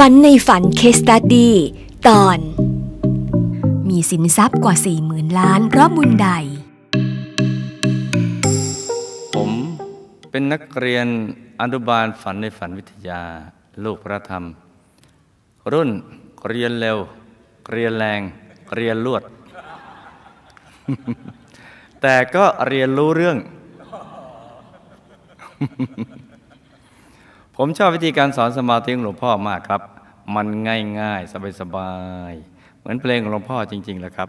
ฝันในฝันเคสตัดดีตอน มีสินทรัพย์กว่า4ี่หมื่นล้านเพราะบุญใด ผมเป็นนักเรียนอนุบาลฝันในฝันวิทยา ลูกพระธรรม รุ่นเรียนเร็ว เรียนแรง เรียนลวด แต่ก็เรียนรู้เรื่อง ผมชอบวิธีการสอนสมาธิของหลวงพ่อมากครับ มันง่ายๆ สบายๆ เหมือนเพลงของหลวงพ่อจริงๆแหละครับ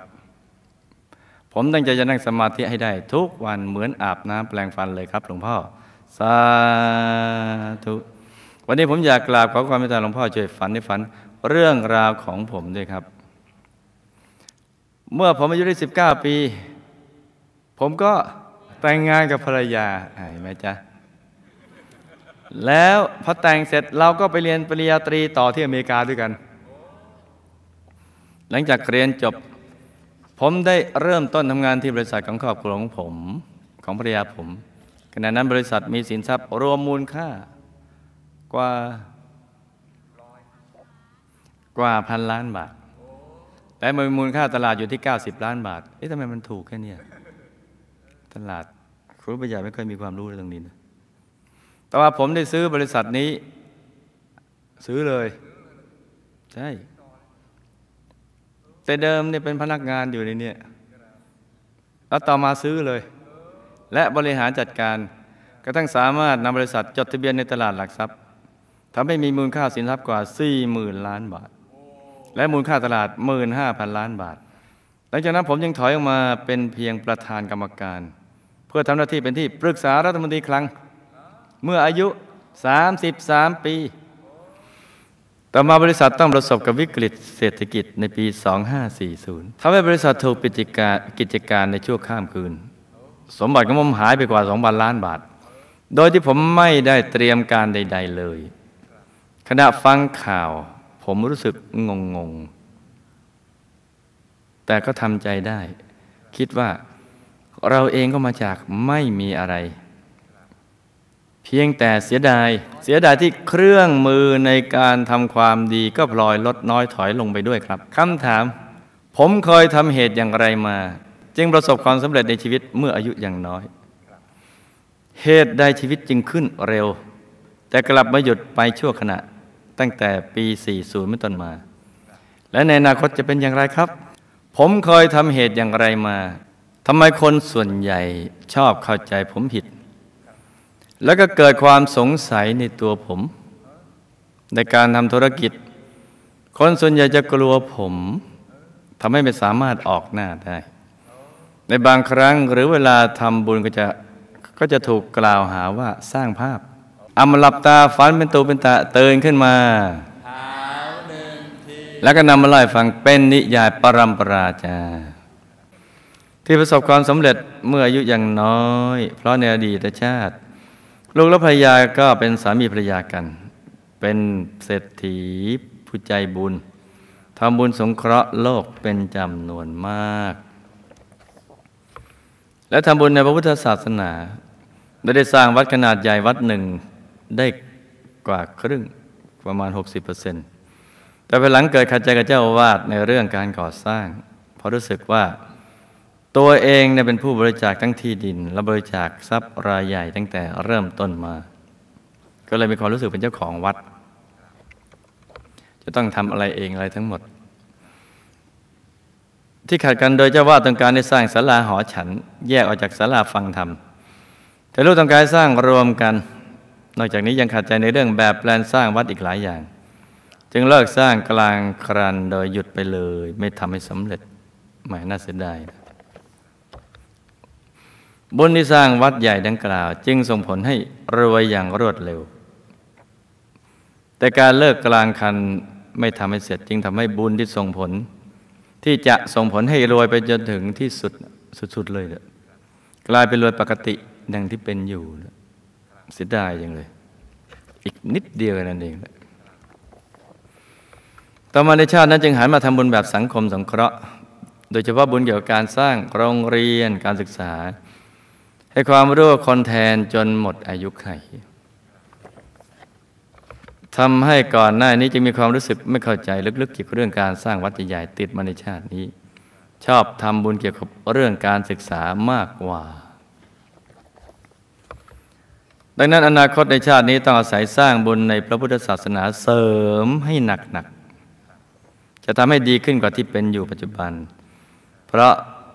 ผมตั้งใจจะนั่งสมาธิให้ได้ ทุกวันเหมือนอาบน้ำแปลงฟันเลยครับ หลวงพ่อ สาธุ วันนี้ผมอยากกราบขอความเมตตาหลวงพ่อช่วยฝันในฝันเรื่องราวของผมด้วยครับ เมื่อผมอายุได้สิบเก้าปี ผมก็แต่งงานกับภรรยาเห็นไหมจ๊ะ แล้วพอแต่งเสร็จเราก็ไปเรียนปริญญาตรีต่อที่อเมริกาด้วยกัน หลังจากเรียนจบ ผมได้เริ่มต้นทำงานที่บริษัทของครอบครัวของผมของภรรยาผมขณะนั้นบริษัทมีสินทรัพย์รวมมูลค่ากว่ากว่าพันล้านบาท แต่มีมูลค่าตลาดอยู่ที่ 90 ล้านบาท เอ๊ะทำไมมันถูกแค่เนี้ยตลาดครูประหยัดไม่เคยมีความรู้เรื่องนี้นะ แต่ว่าผมได้ซื้อบริษัทนี้ ซื้อเลย ใช่ แต่เดิมเนี่ยเป็นพนักงานอยู่ในนี้แล้วต่อมาซื้อเลย และบริหารจัดการกระทั่งสามารถนำบริษัทจดทะเบียนในตลาดหลักทรัพย์ทำให้มีมูลค่าสินทรัพย์กว่า 40,000 ล้านบาท และมูลค่าตลาด 15,000 ล้านบาท หลังจากนั้นผมยังถอยออกมาเป็นเพียงประธานกรรมการ เพื่อทำหน้าที่เป็นที่ปรึกษารัฐมนตรีคลัง เมื่ออายุ 33 ปี ต่อมาบริษัทต้องประสบกับวิกฤตเศรษฐกิจในปี 2540 ทำให้บริษัทถูกปิดกิจการในชั่วข้ามคืน สมบัติของผมหายไปกว่า 2,000 ล้านบาท โดยที่ผมไม่ได้เตรียมการใด ๆ เลย ขณะฟังข่าว ผมรู้สึกงงงๆแต่ก็ทำใจได้ คิดว่าเราเองก็มาจากไม่มีอะไร เพียงแต่เสียดาย เสียดายที่เครื่องมือในการทำความดีก็พลอยลดน้อยถอยลงไปด้วยครับคำถาม ผมเคยทำเหตุอย่างไรมา จึงประสบความสำเร็จในชีวิตเมื่ออายุยังน้อย เหตุใดชีวิตจึงขึ้นเร็ว แต่กลับมาหยุดไปชั่วขณะตั้งแต่ปี 40 เป็นต้นมา และในอนาคตจะเป็นอย่างไรครับ ผมเคยทำเหตุอย่างไรมาทำไมคนส่วนใหญ่ชอบเข้าใจผมผิด แล้วก็เกิดความสงสัยในตัวผม ในการทำธุรกิจ คนส่วนใหญ่จะกลัวผมทำให้ไม่สามารถออกหน้าได้ ในบางครั้งหรือเวลาทำบุญก็จะก็จะถูกกล่าวหาว่าสร้างภาพอามาหลับตาฝันเป็นตัวเป็นตาเตือนขึ้นมา แล้วก็นำมาเล่าให้ฟังเป็นนิยายปรัมปราจา ที่ประสบความสำเร็จเมื่ออายุยังน้อย เพราะในอดีตชาติ ลูกและภรรยาก็เป็นสามีภรรยากัน เป็นเศรษฐีผู้ใจบุญทำบุญสงเคราะห์โลกเป็นจำนวนมาก และทำบุญในพระพุทธศาสนาได้สร้างวัดขนาดใหญ่วัดหนึ่งได้กว่าครึ่งประมาณ 60%แต่ภายหลังเกิดขัดใจกับเจ้าอาวาสในเรื่องการก่อสร้าง เพราะรู้สึกว่า ตัวเองเนี่ยเป็นผู้บริจาคทั้งที่ดิน และบริจาคทรัพย์รายใหญ่ตั้งแต่เริ่มต้นมา ก็เลยมีความรู้สึกเป็นเจ้าของวัด จะต้องทำอะไรเองอะไรทั้งหมด ที่ขัดกันโดยเจ้าวาดต้องการได้สร้างศาลาหอฉัน แยกออกจากศาลาฟังธรรมแต่ลูกต้องการสร้างรวมกัน นอกจากนี้ยังขัดใจในเรื่องแบบแปลนสร้างวัดอีกหลายอย่าง จึงเลิกสร้างกลางครันโดยหยุดไปเลย ไม่ทำให้สำเร็จหมายน่าเสียดาย บุญที่สร้างวัดใหญ่ดังกล่าว จึงส่งผลให้รวยอย่างรวดเร็ว แต่การเลิกกลางคันไม่ทำให้เสร็จ จึงทำให้บุญที่ส่งผล ที่จะส่งผลให้รวยไปจนถึงที่สุดสุดๆเลย กลายเป็นรวยปกติดังที่เป็นอยู่เสียดายอย่างเลย อีกนิดเดียวนั่นเองต่อมาในชาตินั้นจึงหันมาทำบุญแบบสังคมสงเคราะห์ โดยเฉพาะบุญเกี่ยวกับการสร้างโรงเรียนการศึกษา ให้ความรู้คนแทนจนหมดอายุไขทำให้ก่อนหน้านี้จึงมีความรู้สึกไม่เข้าใจลึกๆเกี่ยวกับเรื่องการสร้างวัดใหญ่ติดมาในชาตินี้ ชอบทำบุญเกี่ยวกับเรื่องการศึกษามากกว่า ดังนั้นอนาคตในชาตินี้ต้องอาศัยสร้างบุญในพระพุทธศาสนาเสริมให้หนักๆจะทำให้ดีขึ้นกว่าที่เป็นอยู่ปัจจุบัน เพราะ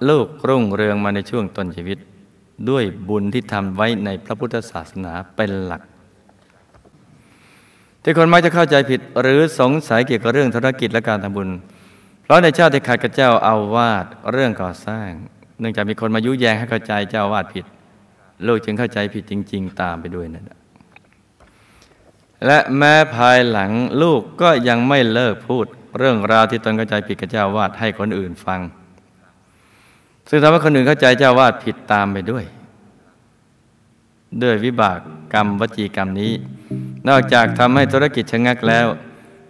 ลูกรุ่งเรืองมาในช่วงต้นชีวิต ด้วยบุญที่ทำไว้ในพระพุทธศาสนาเป็นหลัก ที่คนมักจะเข้าใจผิดหรือสงสัยเกี่ยวกับเรื่องธุรกิจและการทำบุญ เพราะในชาติที่ขาดกับเจ้าอาวาสเรื่องก่อสร้าง เนื่องจากมีคนมายุแยงให้เข้าใจเจ้าอาวาสผิดลูกจึงเข้าใจผิดจริง ๆ ตามไปด้วยนั่นแหละและแม้ภายหลังลูกก็ยังไม่เลิกพูด เรื่องราวที่ตนเข้าใจผิดกับเจ้าอาวาสให้คนอื่นฟัง ซึ่งทำให้คนอื่นเข้าใจเจ้าวาดผิดตามไปด้วย ด้วยวิบากกรรมวจีกรรมนี้ นอกจากทำให้ธุรกิจชะงักแล้ว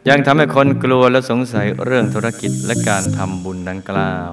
ยังทำให้คนกลัวและสงสัยเรื่องธุรกิจและการทำบุญดังกล่าว